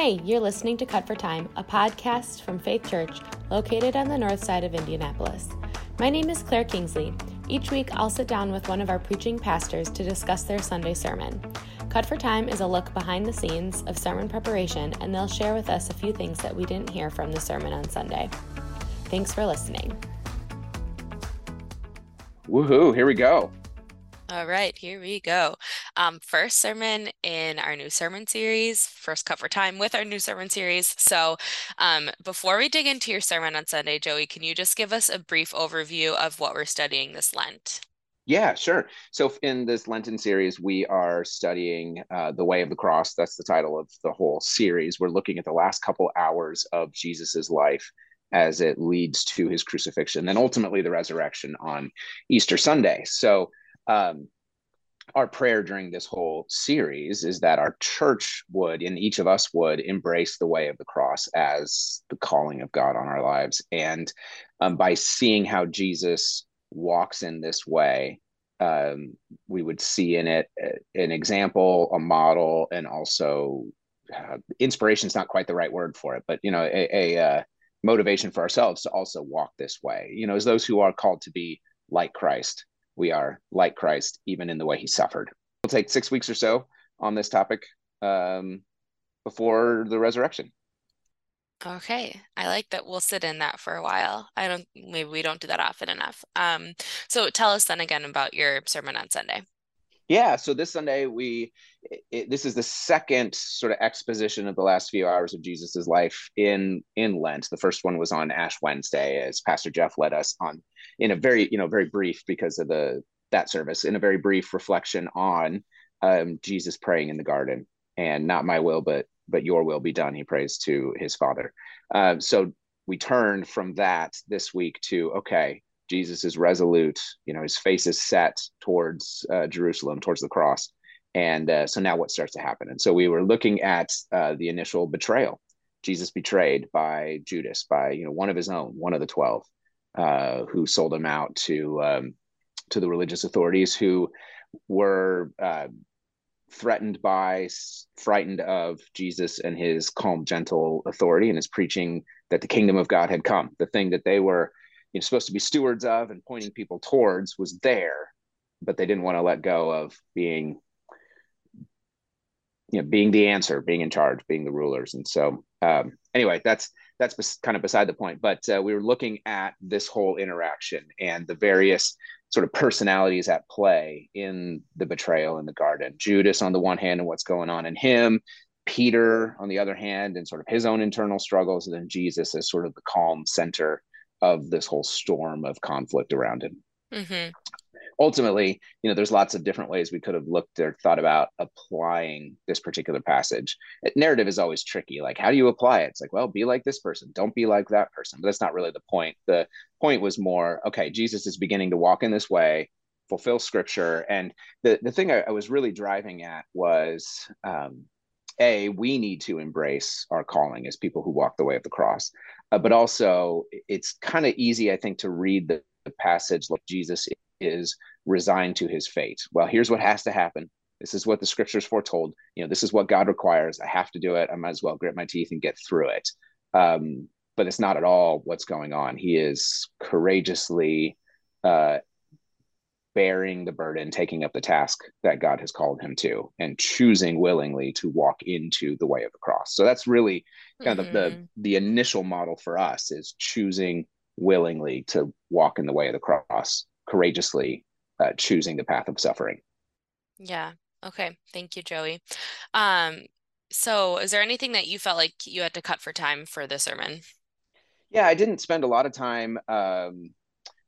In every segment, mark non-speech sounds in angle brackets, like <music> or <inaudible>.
Hey, you're listening to Cut for Time, a podcast from Faith Church located on the north side of Indianapolis. My name is Claire Kingsley. Each week, I'll sit down with one of our preaching pastors to discuss their Sunday sermon. Cut for Time is a look behind the scenes of sermon preparation, and they'll share with us a few things that we didn't hear from the sermon on Sunday. Thanks for listening. Woohoo, here we go. All right, here we go. Um, first sermon in our new sermon series, first for time with our new sermon series. So, um, before we dig into your sermon on Sunday, Joey, can you just give us a brief overview of what we're studying this Lent? Yeah, sure. So, in this Lenten series, we are studying uh, the way of the cross. That's the title of the whole series. We're looking at the last couple hours of Jesus's life as it leads to his crucifixion and ultimately the resurrection on Easter Sunday. So, um, our prayer during this whole series is that our church would, and each of us would, embrace the way of the cross as the calling of God on our lives. And um, by seeing how Jesus walks in this way, um, we would see in it uh, an example, a model, and also uh, inspiration is not quite the right word for it, but you know, a, a uh, motivation for ourselves to also walk this way. You know, as those who are called to be like Christ we are like Christ, even in the way he suffered. We'll take six weeks or so on this topic um, before the resurrection. Okay, I like that we'll sit in that for a while. I don't, maybe we don't do that often enough. Um, so tell us then again about your sermon on Sunday. Yeah, so this Sunday we it, this is the second sort of exposition of the last few hours of Jesus's life in in Lent. The first one was on Ash Wednesday, as Pastor Jeff led us on in a very you know very brief because of the that service in a very brief reflection on um, Jesus praying in the garden and not my will but but your will be done. He prays to his Father. Uh, so we turned from that this week to okay Jesus is resolute. You know, his face is set towards uh, Jerusalem, towards the cross. And uh, so now what starts to happen? And so we were looking at uh, the initial betrayal. Jesus betrayed by Judas, by you know one of his own, one of the twelve, uh, who sold him out to um, to the religious authorities, who were uh, threatened by, frightened of Jesus and his calm, gentle authority and his preaching that the kingdom of God had come. The thing that they were you know, supposed to be stewards of and pointing people towards was there, but they didn't want to let go of being, you know, being the answer, being in charge, being the rulers. And so, um, anyway, that's that's kind of beside the point. But uh, we were looking at this whole interaction and the various sort of personalities at play in the betrayal in the garden. Judas on the one hand, and what's going on in him. Peter on the other hand, and sort of his own internal struggles, and then Jesus as sort of the calm center of this whole storm of conflict around him. Mm-hmm. Ultimately, you know, there's lots of different ways we could have looked or thought about applying this particular passage. Narrative is always tricky. Like, how do you apply it? It's like, well, be like this person, don't be like that person. But that's not really the point. The point was more, okay, Jesus is beginning to walk in this way, fulfill scripture. And the, the thing I, I was really driving at was um, a we need to embrace our calling as people who walk the way of the cross. Uh, but also it's kind of easy i think to read the, the passage like jesus is resigned to his fate. Well here's what has to happen. This is what the scriptures foretold. You know this is what god requires. I have to do it. I might as well grit my teeth and get through it. Um, but it's not at all what's going on. He is courageously uh, bearing the burden, taking up the task that God has called him to, and choosing willingly to walk into the way of the cross. So that's really kind mm-hmm. of the, the the initial model for us is choosing willingly to walk in the way of the cross, courageously uh, choosing the path of suffering. Yeah. Okay. Thank you, Joey. Um, so is there anything that you felt like you had to cut for time for the sermon? Yeah, I didn't spend a lot of time um,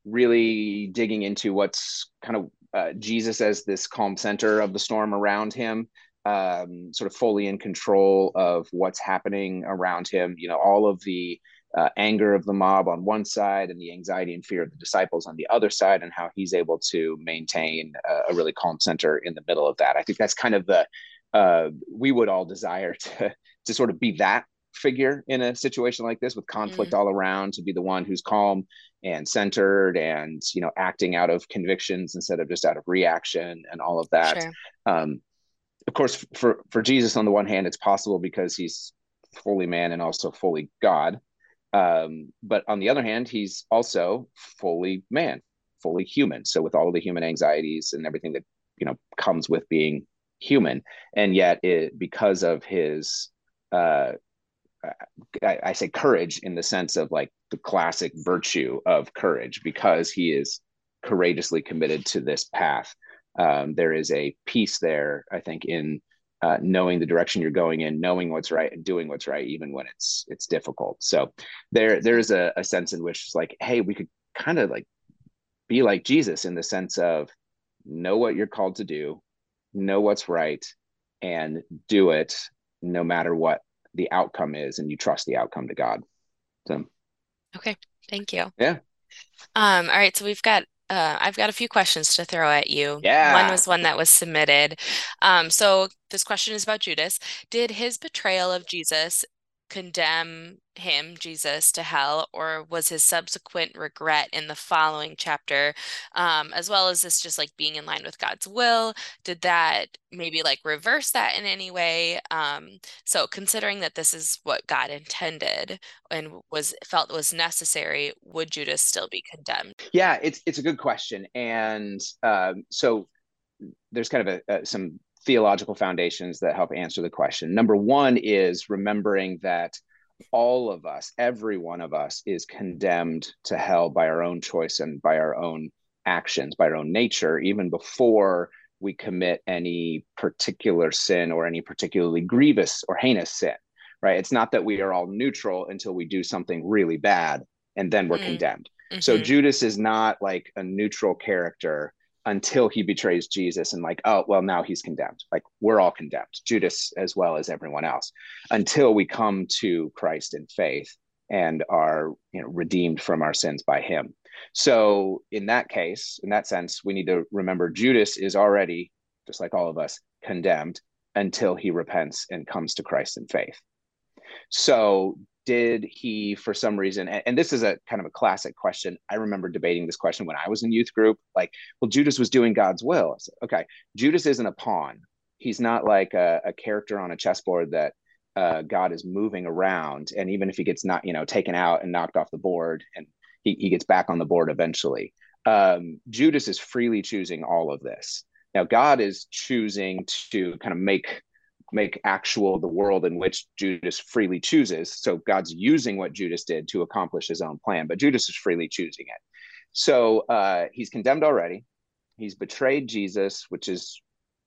really digging into what's kind of uh, Jesus as this calm center of the storm around him, um, sort of fully in control of what's happening around him. You know, all of the uh, anger of the mob on one side and the anxiety and fear of the disciples on the other side, and how he's able to maintain a, a really calm center in the middle of that. I think that's kind of the uh, we would all desire to <laughs> to sort of be that figure in a situation like this with conflict mm. all around to be the one who's calm and centered and you know acting out of convictions instead of just out of reaction and all of that sure. um, of course for for jesus on the one hand it's possible because he's fully man and also fully God. Um, but on the other hand, he's also fully man, fully human. So with all of the human anxieties and everything that you know comes with being human, and yet it because of his uh, I, I say courage in the sense of like the classic virtue of courage because he is courageously committed to this path. Um, there is a peace there, I think, in uh, knowing the direction you're going in, knowing what's right, and doing what's right, even when it's it's difficult. So there there is a, a sense in which it's like, hey, we could kind of like be like Jesus in the sense of know what you're called to do, know what's right, and do it no matter what the outcome is, and you trust the outcome to God. So okay, thank you. Yeah. Um, all right, so we've got uh, I've got a few questions to throw at you. Yeah. One was one that was submitted. Um, so this question is about Judas. Did his betrayal of Jesus condemn him, Jesus, to hell, or was his subsequent regret in the following chapter, um, as well as this just like being in line with God's will? Did that maybe like reverse that in any way? Um, so considering that this is what God intended and was felt was necessary, would Judas still be condemned? Yeah, it's it's a good question, and um, so there's kind of a, a, some theological foundations that help answer the question. Number one is remembering that all of us, every one of us, is condemned to hell by our own choice and by our own actions, by our own nature, even before we commit any particular sin or any particularly grievous or heinous sin, right? It's not that we are all neutral until we do something really bad and then we're mm. condemned. Mm-hmm. So Judas is not like a neutral character until he betrays Jesus and like, oh, well, now he's condemned. Like we're all condemned, Judas as well as everyone else, until we come to Christ in faith and are you know redeemed from our sins by him. So in that case, in that sense, we need to remember Judas is already, just like all of us, condemned until he repents and comes to Christ in faith. So did he for some reason and this is a kind of a classic question. I remember debating this question when i was in youth group like well judas was doing god's will. Said, okay judas isn't a pawn. He's not like a, a character on a chessboard that uh, god is moving around and even if he gets not you know taken out and knocked off the board and he, he gets back on the board eventually. Um, judas is freely choosing all of this. Now god is choosing to kind of make make actual the world in which Judas freely chooses. So God's using what Judas did to accomplish his own plan, but Judas is freely choosing it. So uh, he's condemned already. He's betrayed Jesus, which is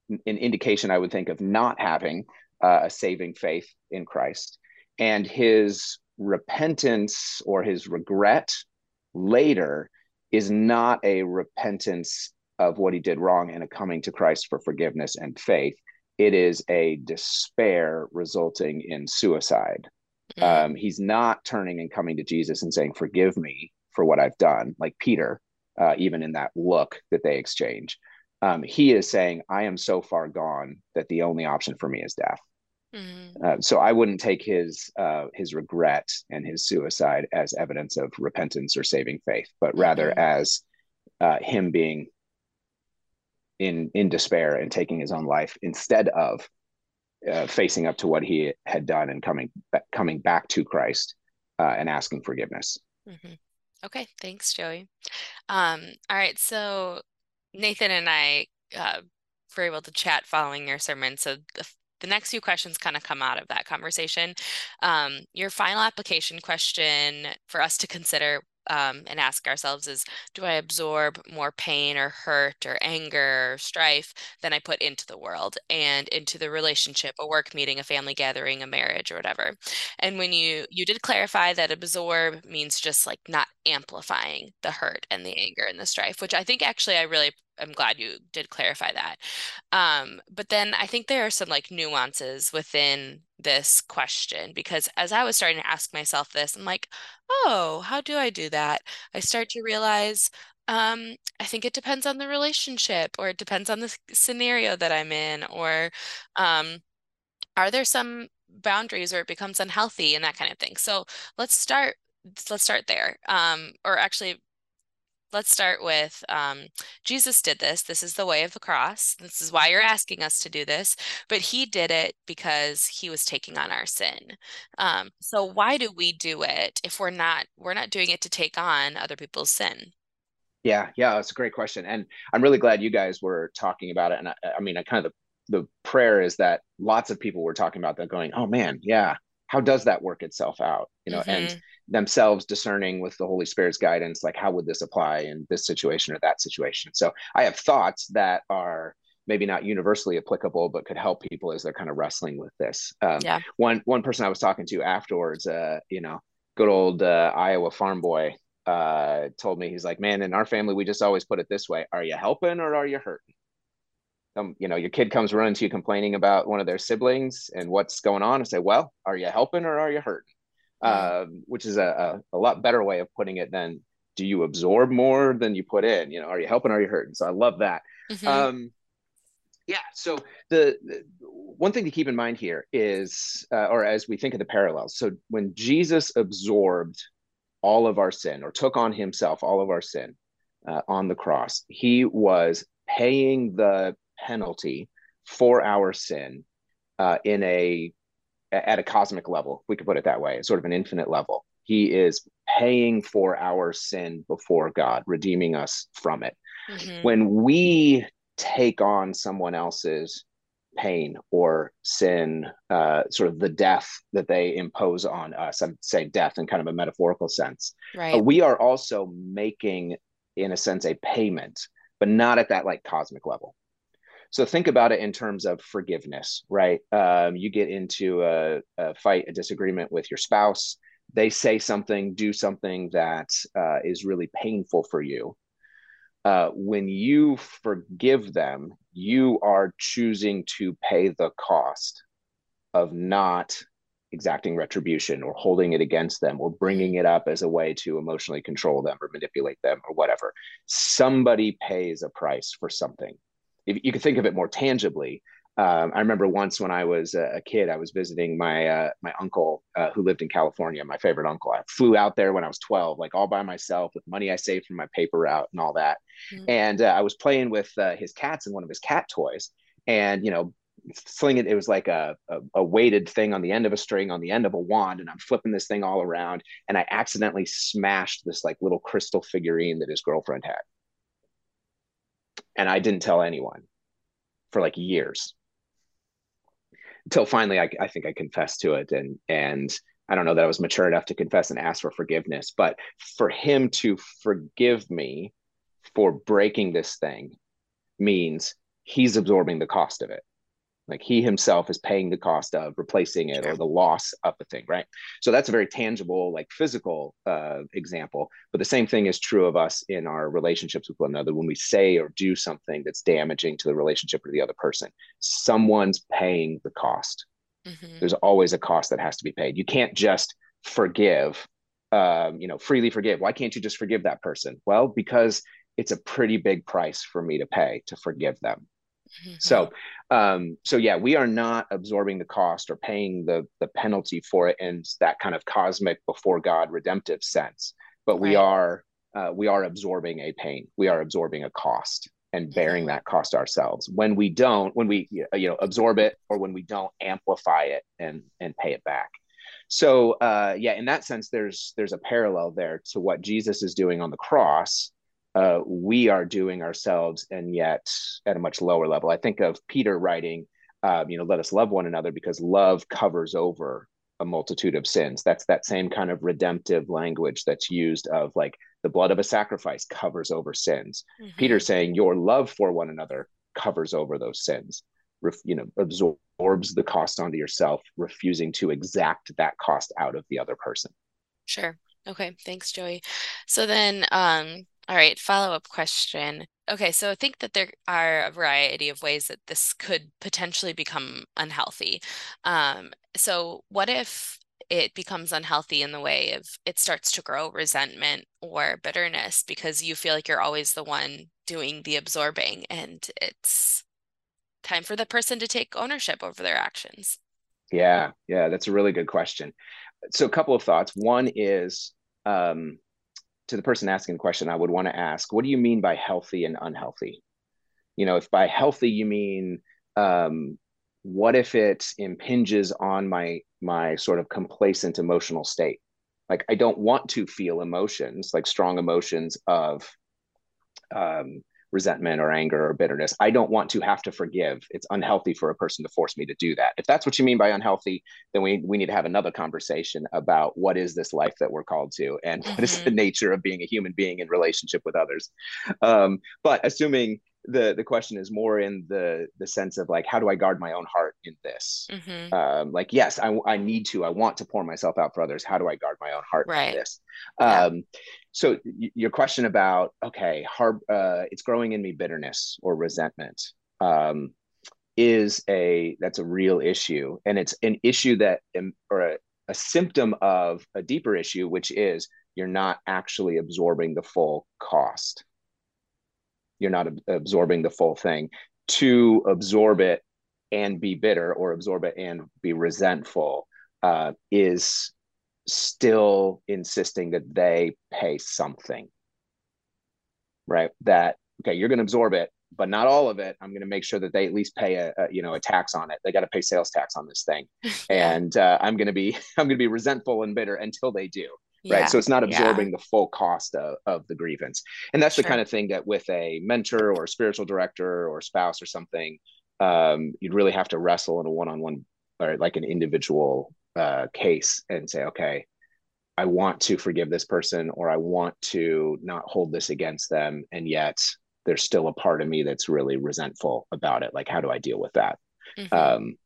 an indication, I would think, of not having uh, a saving faith in Christ. And his repentance or his regret later is not a repentance of what he did wrong and a coming to Christ for forgiveness and faith it is a despair resulting in suicide. Mm. Um, he's not turning and coming to Jesus and saying, Forgive me for what I've done, like Peter, uh, even in that look that they exchange. Um, he is saying, I am so far gone that the only option for me is death. Mm. Uh, so I wouldn't take his uh, his regret and his suicide as evidence of repentance or saving faith, but rather mm-hmm. as uh, him being in in despair and taking his own life instead of uh, facing up to what he had done and coming coming back to Christ uh, and asking forgiveness. Mm-hmm. Okay, thanks, Joey. Um, all right, so Nathan and I uh, were able to chat following your sermon. So the, the next few questions kind of come out of that conversation. Um, your final application question for us to consider um, and ask ourselves is do I absorb more pain or hurt or anger or strife than I put into the world and into the relationship, a work meeting, a family gathering, a marriage, or whatever. And when you you did clarify that absorb means just like not amplifying the hurt and the anger and the strife, which I think actually I really I'm glad you did clarify that. Um, but then I think there are some like nuances within this question because as I was starting to ask myself this, I'm like, oh, how do I do that? I start to realize um, I think it depends on the relationship or it depends on the scenario that I'm in or um, are there some boundaries or it becomes unhealthy and that kind of thing. So let's start let's start there. Um, or actually let's start with um, Jesus did this. This is the way of the cross. This is why you're asking us to do this. But he did it because he was taking on our sin. Um, so why do we do it if we're not we're not doing it to take on other people's sin? Yeah, yeah, it's a great question, and I'm really glad you guys were talking about it. And I, I mean, I kind of the, the prayer is that lots of people were talking about that, going, "Oh man, yeah, how does that work itself out?" You know, mm-hmm. and themselves discerning with the Holy Spirit's guidance, like how would this apply in this situation or that situation. So I have thoughts that are maybe not universally applicable, but could help people as they're kind of wrestling with this. Um, yeah. One one person I was talking to afterwards, uh, you know, good old uh, Iowa farm boy, uh, told me he's like, man, in our family we just always put it this way: Are you helping or are you hurting? Um, you know, your kid comes running to you complaining about one of their siblings and what's going on, and say, well, are you helping or are you hurting? Uh, which is a, a, a, lot better way of putting it than do you absorb more than you put in? You know, are you helping? Are you hurting? So I love that. Mm-hmm. Um, yeah. So the, the, one thing to keep in mind here is, uh, or as we think of the parallels, so when Jesus absorbed all of our sin or took on himself all of our sin uh, on the cross, he was paying the penalty for our sin uh, in a at a cosmic level, we could put it that way, sort of an infinite level. He is paying for our sin before God, redeeming us from it. Mm-hmm. When we take on someone else's pain or sin, uh, sort of the death that they impose on us, I say death in kind of a metaphorical sense, right. Uh, we are also making, in a sense, a payment, but not at that like cosmic level. So think about it in terms of forgiveness, right? Um, you get into a, a, fight, a disagreement with your spouse. They say something, do something that uh, is really painful for you. Uh, when you forgive them, you are choosing to pay the cost of not exacting retribution or holding it against them or bringing it up as a way to emotionally control them or manipulate them or whatever. Somebody pays a price for something if you can think of it more tangibly, um, I remember once when I was a, kid, I was visiting my uh, my uncle uh, who lived in California. My favorite uncle. I flew out there when I was twelve, like all by myself with money I saved from my paper route and all that. Mm-hmm. And uh, I was playing with uh, his cats and one of his cat toys, and you know, slinging it. It was like a, a a weighted thing on the end of a string on the end of a wand, and I'm flipping this thing all around, and I accidentally smashed this like little crystal figurine that his girlfriend had and I didn't tell anyone for like years. Until finally I, I think I confessed to it and and I don't know that I was mature enough to confess and ask for forgiveness, but for him to forgive me for breaking this thing means he's absorbing the cost of it like he himself is paying the cost of replacing it or the loss of the thing right? So that's a very tangible like physical uh, example. But the same thing is true of us in our relationships with one another when we say or do something that's damaging to the relationship or the other person. Someone's paying the cost. Mm-hmm. there's always a cost that has to be paid. You can't just forgive um, you know freely forgive. Why can't you just forgive that person? Well because it's a pretty big price for me to pay to forgive them Mm-hmm. So, um, so yeah, we are not absorbing the cost or paying the the penalty for it in that kind of cosmic before God redemptive sense, but we are uh, we are absorbing a pain. We are absorbing a cost and bearing mm-hmm. that cost ourselves. When we don't, when we you know absorb it, or when we don't amplify it and and pay it back. So uh, yeah, in that sense, there's there's a parallel there to what Jesus is doing on the cross uh, we are doing ourselves and yet at a much lower level. I think of Peter writing, uh, you know, let us love one another because love covers over a multitude of sins. That's that same kind of redemptive language that's used of like the blood of a sacrifice covers over sins. Mm-hmm. Peter saying your love for one another covers over those sins. Ref, you know, absorbs the cost onto yourself, refusing to exact that cost out of the other person. Sure. Okay. Thanks, Joey. So then, um, all right, follow-up question. Okay, so I think that there are a variety of ways that this could potentially become unhealthy. Um, so what if it becomes unhealthy in the way of it starts to grow resentment or bitterness because you feel like you're always the one doing the absorbing and it's time for the person to take ownership over their actions? Yeah, yeah, that's a really good question. So a couple of thoughts. One is um to the person asking the question, I would want to ask, what do you mean by healthy and unhealthy? You know, if by healthy you mean um, what if it impinges on my my sort of complacent emotional state? Like I don't want to feel emotions, like strong emotions of um, resentment or anger or bitterness. I don't want to have to forgive. It's unhealthy for a person to force me to do that. If that's what you mean by unhealthy, then we, we need to have another conversation about what is this life that we're called to and mm-hmm. <laughs> what is the mm-hmm. nature of being a human being in relationship with others. Um, but assuming the the question is more in the the sense of like how do i guard my own heart in this mm-hmm. um like yes I, I need to i want to pour myself out for others how do i guard my own heart right. in this yeah. um so y- your question about okay hard uh it's growing in me bitterness or resentment um is a that's a real issue and it's an issue that um, or a, a symptom of a deeper issue which is you're not actually absorbing the full cost you're not ab- absorbing the full thing to absorb it and be bitter or absorb it and be resentful uh, is still insisting that they pay something. Right? That okay you're going to absorb it but not all of it. I'm going to make sure that they at least pay a, a you know a tax on it. They got to pay sales tax on this thing. <laughs> And uh, i'm going to be <laughs> i'm going to be resentful and bitter until they do right so it's not absorbing yeah. the full cost of, of the grievance and that's sure. the kind of thing that with a mentor or a spiritual director or spouse or something um, you'd really have to wrestle in a one-on-one or like an individual uh, case and say okay i want to forgive this person or i want to not hold this against them and yet there's still a part of me that's really resentful about it like how do i deal with that mm-hmm. um,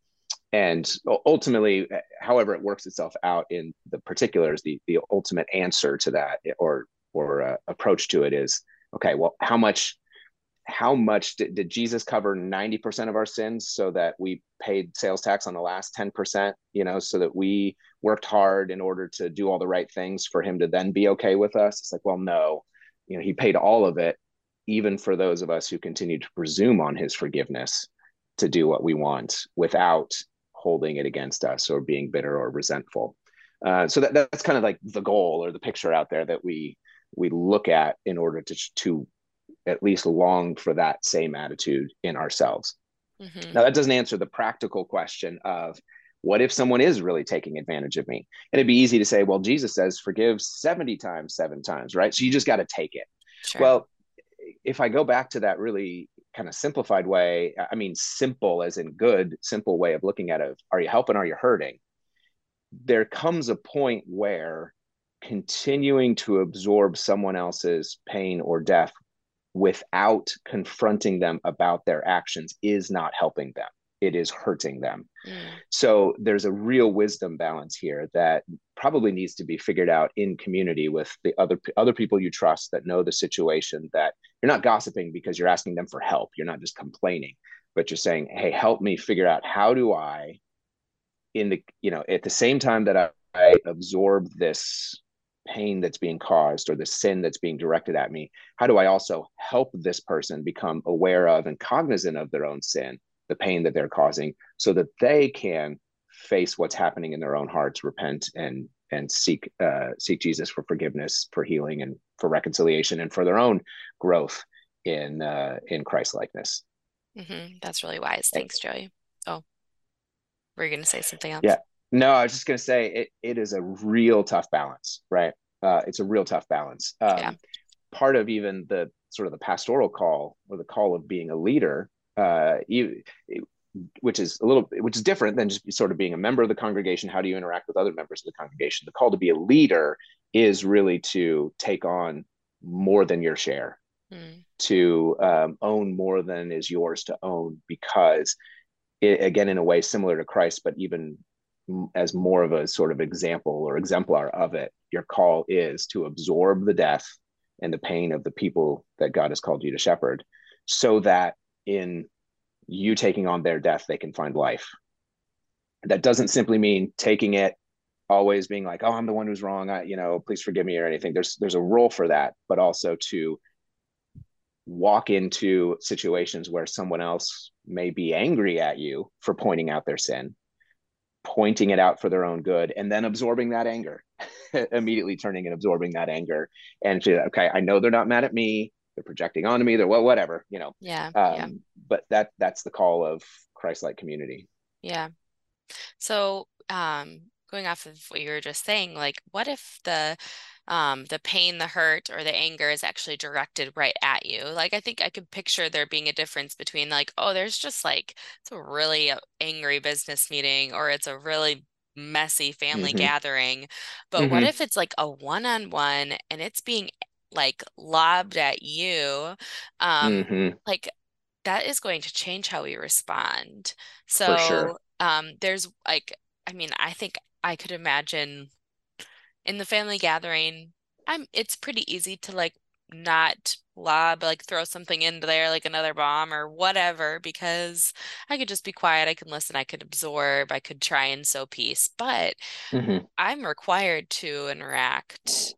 and ultimately however it works itself out in the particulars the the ultimate answer to that or or uh, approach to it is okay well how much how much did, did jesus cover 90% of our sins so that we paid sales tax on the last 10% you know so that we worked hard in order to do all the right things for him to then be okay with us? It's like well no. You know he paid all of it even for those of us who continue to presume on his forgiveness to do what we want without holding it against us or being bitter or resentful. Uh, so that, that's kind of like the goal or the picture out there that we we look at in order to to at least long for that same attitude in ourselves. Mm-hmm. Now that doesn't answer the practical question of what if someone is really taking advantage of me? And it'd be easy to say, well, Jesus says forgive 70 times, seven times, right? So you just got to take it. Sure. Well, if I go back to that really kind of simplified way i mean simple as in good simple way of looking at it are you helping are you hurting? There comes a point where continuing to absorb someone else's pain or death without confronting them about their actions is not helping them it is hurting them. Mm. So there's a real wisdom balance here that probably needs to be figured out in community with the other other people you trust that know the situation that you're not gossiping because you're asking them for help. You're not just complaining, but you're saying, "Hey, help me figure out how do I in the, you know, at the same time that I, I absorb this pain that's being caused or the sin that's being directed at me, how do I also help this person become aware of and cognizant of their own sin the pain that they're causing so that they can face what's happening in their own hearts repent and and seek uh, seek jesus for forgiveness for healing and for reconciliation and for their own growth in uh, in christ likeness. Mm-hmm. that's really wise. Thanks joey. Oh were you going to say something else? Yeah. No i was just going to say it, it is a real tough balance right? Uh, it's a real tough balance. Um, yeah. part of even the sort of the pastoral call or the call of being a leader uh, you, which is a little which is different than just sort of being a member of the congregation how do you interact with other members of the congregation the call to be a leader is really to take on more than your share mm. to um, own more than is yours to own because it, again in a way similar to christ but even as more of a sort of example or exemplar of it your call is to absorb the death and the pain of the people that god has called you to shepherd so that in you taking on their death, they can find life. That doesn't simply mean taking it always being like, oh, I'm the one who's wrong. I, you know, please forgive me or anything. There's there's a role for that, but also to walk into situations where someone else may be angry at you for pointing out their sin pointing it out for their own good and then absorbing that anger <laughs> immediately turning and absorbing that anger and to, okay i know they're not mad at me they're projecting onto me they're well whatever you know yeah, um, yeah. but that that's the call of christ-like community yeah so um going off of what you were just saying like what if the um, the pain, the hurt, or the anger is actually directed right at you. Like, I think I could picture there being a difference between, like, oh, there's just like, it's a really angry business meeting, or it's a really messy family mm-hmm. gathering. But mm-hmm. what if it's like a one on one and it's being like lobbed at you? Um, mm-hmm. Like, that is going to change how we respond. So, sure. um, there's like, I mean, I think I could imagine in the family gathering, I'm it's pretty easy to like not lob like throw something into there like another bomb or whatever because I could just be quiet, I can listen, I could absorb, I could try and sow peace. But mm-hmm. I'm required to interact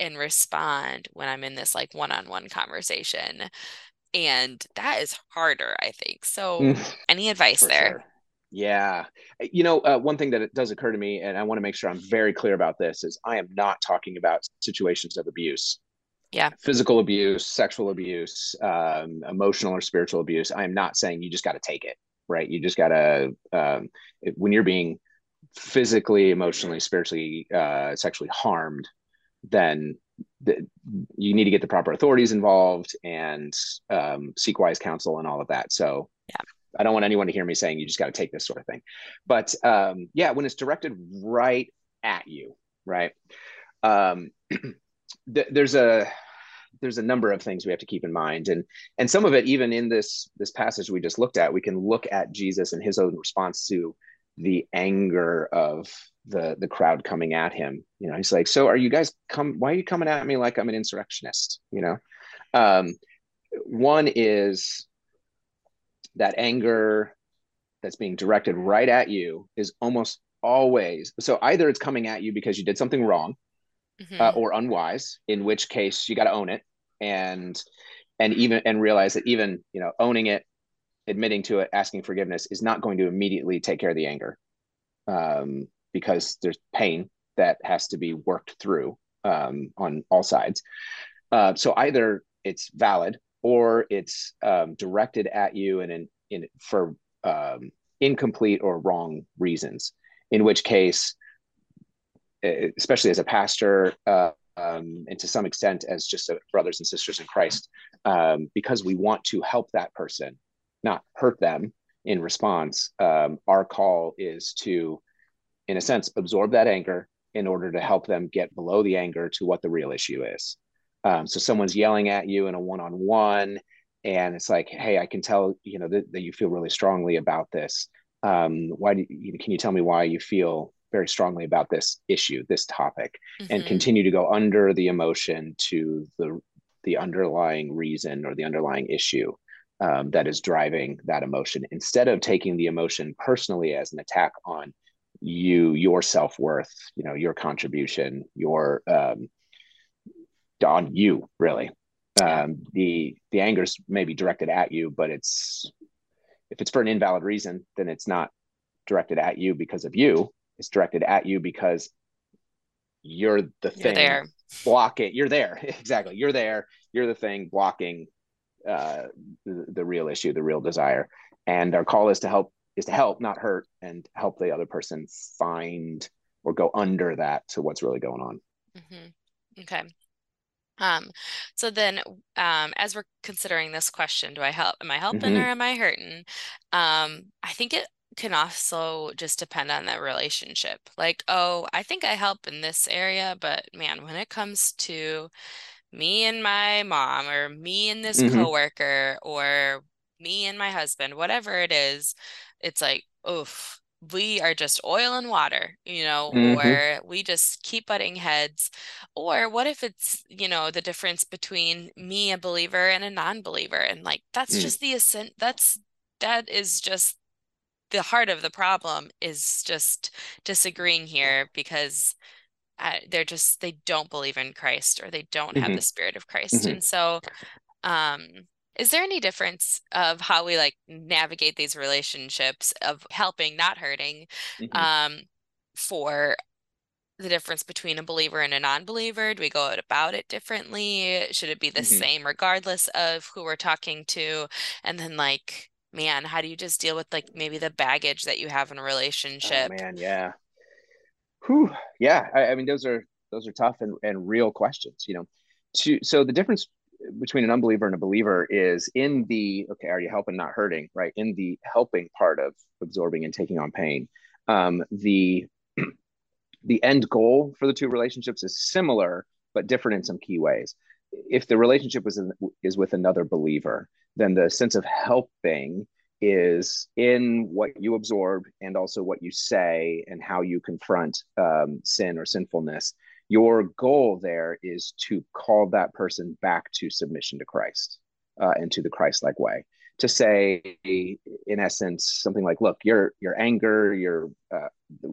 and respond when I'm in this like one-on-one conversation. And that is harder, I think. So mm. any advice there? Sure. Yeah. You know, uh, one thing that it does occur to me, and I want to make sure I'm very clear about this, is I am not talking about situations of abuse. Yeah. Physical abuse, sexual abuse, um, emotional or spiritual abuse. I am not saying you just got to take it, right? You just got to, um, when you're being physically, emotionally, spiritually, uh, sexually harmed, then the, you need to get the proper authorities involved and um, seek wise counsel and all of that. So, yeah I don't want anyone to hear me saying you just got to take this sort of thing. But um, yeah, when it's directed right at you, right? Um, <clears throat> th- there's a there's a number of things we have to keep in mind, and and some of it even in this this passage we just looked at, we can look at Jesus and his own response to the anger of the the crowd coming at him. You know, he's like, "So are you guys come? Why are you coming at me like I'm an insurrectionist?" You know, um, one is that anger that's being directed right at you is almost always so either it's coming at you because you did something wrong mm-hmm. uh, or unwise in which case you got to own it and and even and realize that even you know owning it admitting to it asking forgiveness is not going to immediately take care of the anger um, because there's pain that has to be worked through um, on all sides uh, so either it's valid or it's um, directed at you and in, in for um, incomplete or wrong reasons. In which case, especially as a pastor, uh, um, and to some extent as just brothers and sisters in Christ, um, because we want to help that person, not hurt them in response. Um, our call is to, in a sense, absorb that anger in order to help them get below the anger to what the real issue is. Um, so someone's yelling at you in a one-on-one, and it's like, hey, I can tell you know that, that you feel really strongly about this. Um, why do you, can you tell me why you feel very strongly about this issue, this topic, mm-hmm. and continue to go under the emotion to the the underlying reason or the underlying issue um, that is driving that emotion. Instead of taking the emotion personally as an attack on you your self-worth you know your contribution your um, on you really um, the the anger's maybe directed at you but it's if it's for an invalid reason then it's not directed at you because of you. It's directed at you because you're the you're thing there. blocking you're there. <laughs> Exactly. You're there. You're the thing blocking uh, the, the real issue the real desire and our call is to help is to help not hurt and help the other person find or go under that to what's really going on mm-hmm. okay um, so then, um, as we're considering this question, do I help? Am I helping mm-hmm. or am I hurting? Um, I think it can also just depend on that relationship. Like, oh, I think I help in this area, but man, when it comes to me and my mom, or me and this mm-hmm. coworker, or me and my husband, whatever it is, it's like, oof, we are just oil and water, you know, mm-hmm. or we just keep butting heads. Or what if it's, you know, the difference between me, a believer, and a non believer? And like, that's mm. just the ascent, that's, that is just the heart of the problem is just disagreeing here because uh, they're just, they don't believe in Christ or they don't mm-hmm. have the spirit of Christ. Mm-hmm. And so, um, is there any difference of how we like navigate these relationships of helping, not hurting, mm-hmm. um, for the difference between a believer and a non-believer? Do we go about it differently? Should it be the mm-hmm. same regardless of who we're talking to? And then like, man, how do you just deal with like maybe the baggage that you have in a oh, relationship? Oh, man, yeah. Whew. Yeah. I, I mean, those are those are tough and, and real questions, you know. To so the difference between an unbeliever and a believer is in the okay, are you helping, not hurting, right? In the helping part of absorbing and taking on pain. Um, the <clears throat> the end goal for the two relationships is similar but different in some key ways. If the relationship was in, is with another believer, then the sense of helping is in what you absorb and also what you say and how you confront um, sin or sinfulness. Your goal there is to call that person back to submission to Christ uh, and to the Christ-like way. To say, in essence, something like, "Look, your your anger, your uh,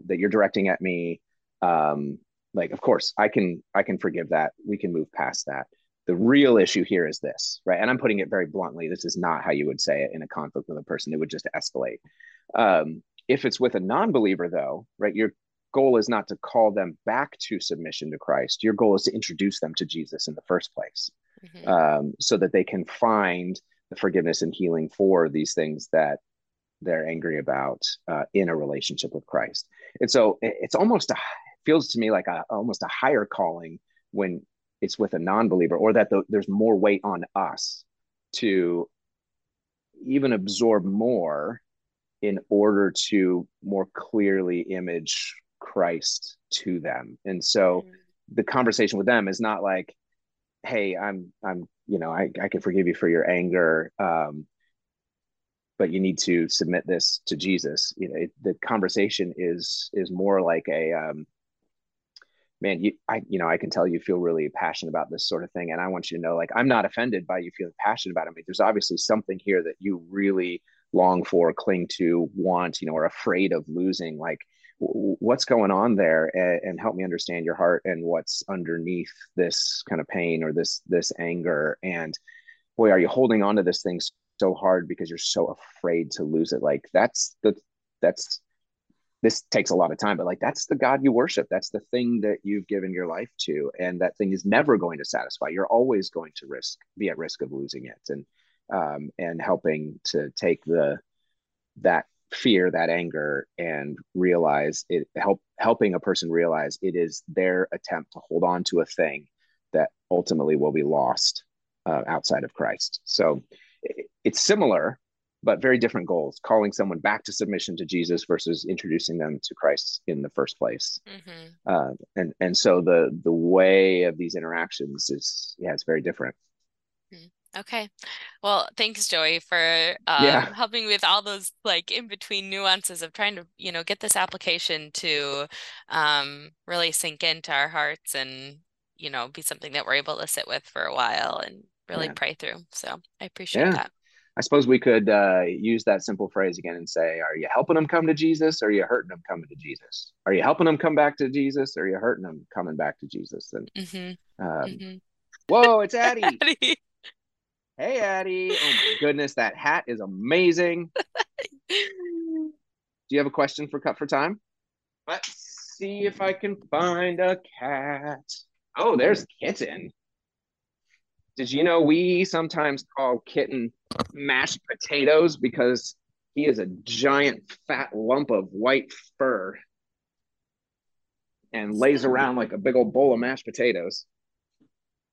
that you're directing at me, um, like, of course, I can I can forgive that. We can move past that the real issue here is this, right? And I'm putting it very bluntly. This is not how you would say it in a conflict with a person. It would just escalate. Um, if it's with a non-believer, though, right, your goal is not to call them back to submission to Christ. Your goal is to introduce them to Jesus in the first place, mm-hmm. um, so that they can find the forgiveness and healing for these things that they're angry about uh, in a relationship with Christ. And so it's almost a feels to me like a almost a higher calling when it's with a non-believer or that the, there's more weight on us to even absorb more in order to more clearly image Christ to them. And so mm-hmm. the conversation with them is not like, hey, I'm I'm, you know, I, I can forgive you for your anger. Um, but you need to submit this to Jesus. You know, it, the conversation is is more like a um, man, you, I, you know, I can tell you feel really passionate about this sort of thing. And I want you to know, like, I'm not offended by you feeling passionate about it. I mean, there's obviously something here that you really long for, cling to, want, you know, are afraid of losing. Like, w- what's going on there? And, and help me understand your heart and what's underneath this kind of pain or this, this anger. And boy, are you holding on to this thing so hard because you're so afraid to lose it? Like, that's the, that's this takes a lot of time, but like that's the God you worship. That's the thing that you've given your life to. And that thing is never going to satisfy. You're always going to risk, be at risk of losing it. And, um, and helping to take the, that fear, that anger and realize it help helping a person realize it is their attempt to hold on to a thing that ultimately will be lost uh, outside of Christ. So it, it's similar, but very different goals calling someone back to submission to jesus versus introducing them to christ in the first place mm-hmm. uh, and and so the the way of these interactions is yeah it's very different hmm. okay well thanks joey for um, yeah. helping with all those like in between nuances of trying to you know get this application to um, really sink into our hearts and you know be something that we're able to sit with for a while and really yeah. pray through so i appreciate yeah. that I suppose we could uh, use that simple phrase again and say, Are you helping them come to Jesus or are you hurting them coming to Jesus? Are you helping them come back to Jesus or are you hurting them coming back to Jesus? And mm-hmm. Um, mm-hmm. whoa, <laughs> it's Addie. Addie. Hey, Addie. Oh my goodness, that hat is amazing. <laughs> Do you have a question for Cut for Time? Let's see if I can find a cat. Oh, there's Kitten. Did you know we sometimes call Kitten mashed potatoes because he is a giant fat lump of white fur and lays around like a big old bowl of mashed potatoes.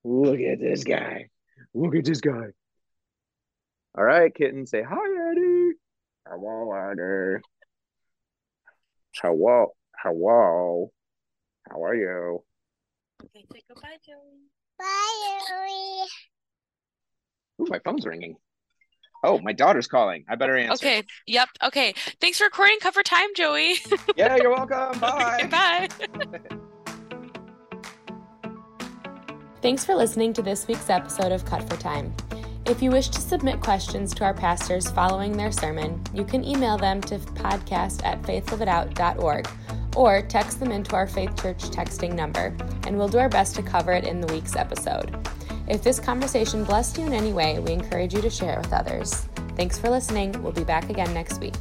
Look at this guy. Look at this guy. All right, kitten, say hi, Eddie. Hello, Eddie. Hello, hello. How are you? Okay, say goodbye, Joey. Bye, Joey. Ooh, my phone's ringing. Oh, my daughter's calling. I better answer. Okay. Yep. Okay. Thanks for recording Cut for Time, Joey. <laughs> yeah, you're welcome. <laughs> Bye. bye. Thanks for listening to this week's episode of Cut for Time. If you wish to submit questions to our pastors following their sermon, you can email them to podcast at faithliveitout.org or text them into our Faith Church texting number, and we'll do our best to cover it in the week's episode. If this conversation blessed you in any way, we encourage you to share it with others. Thanks for listening. We'll be back again next week.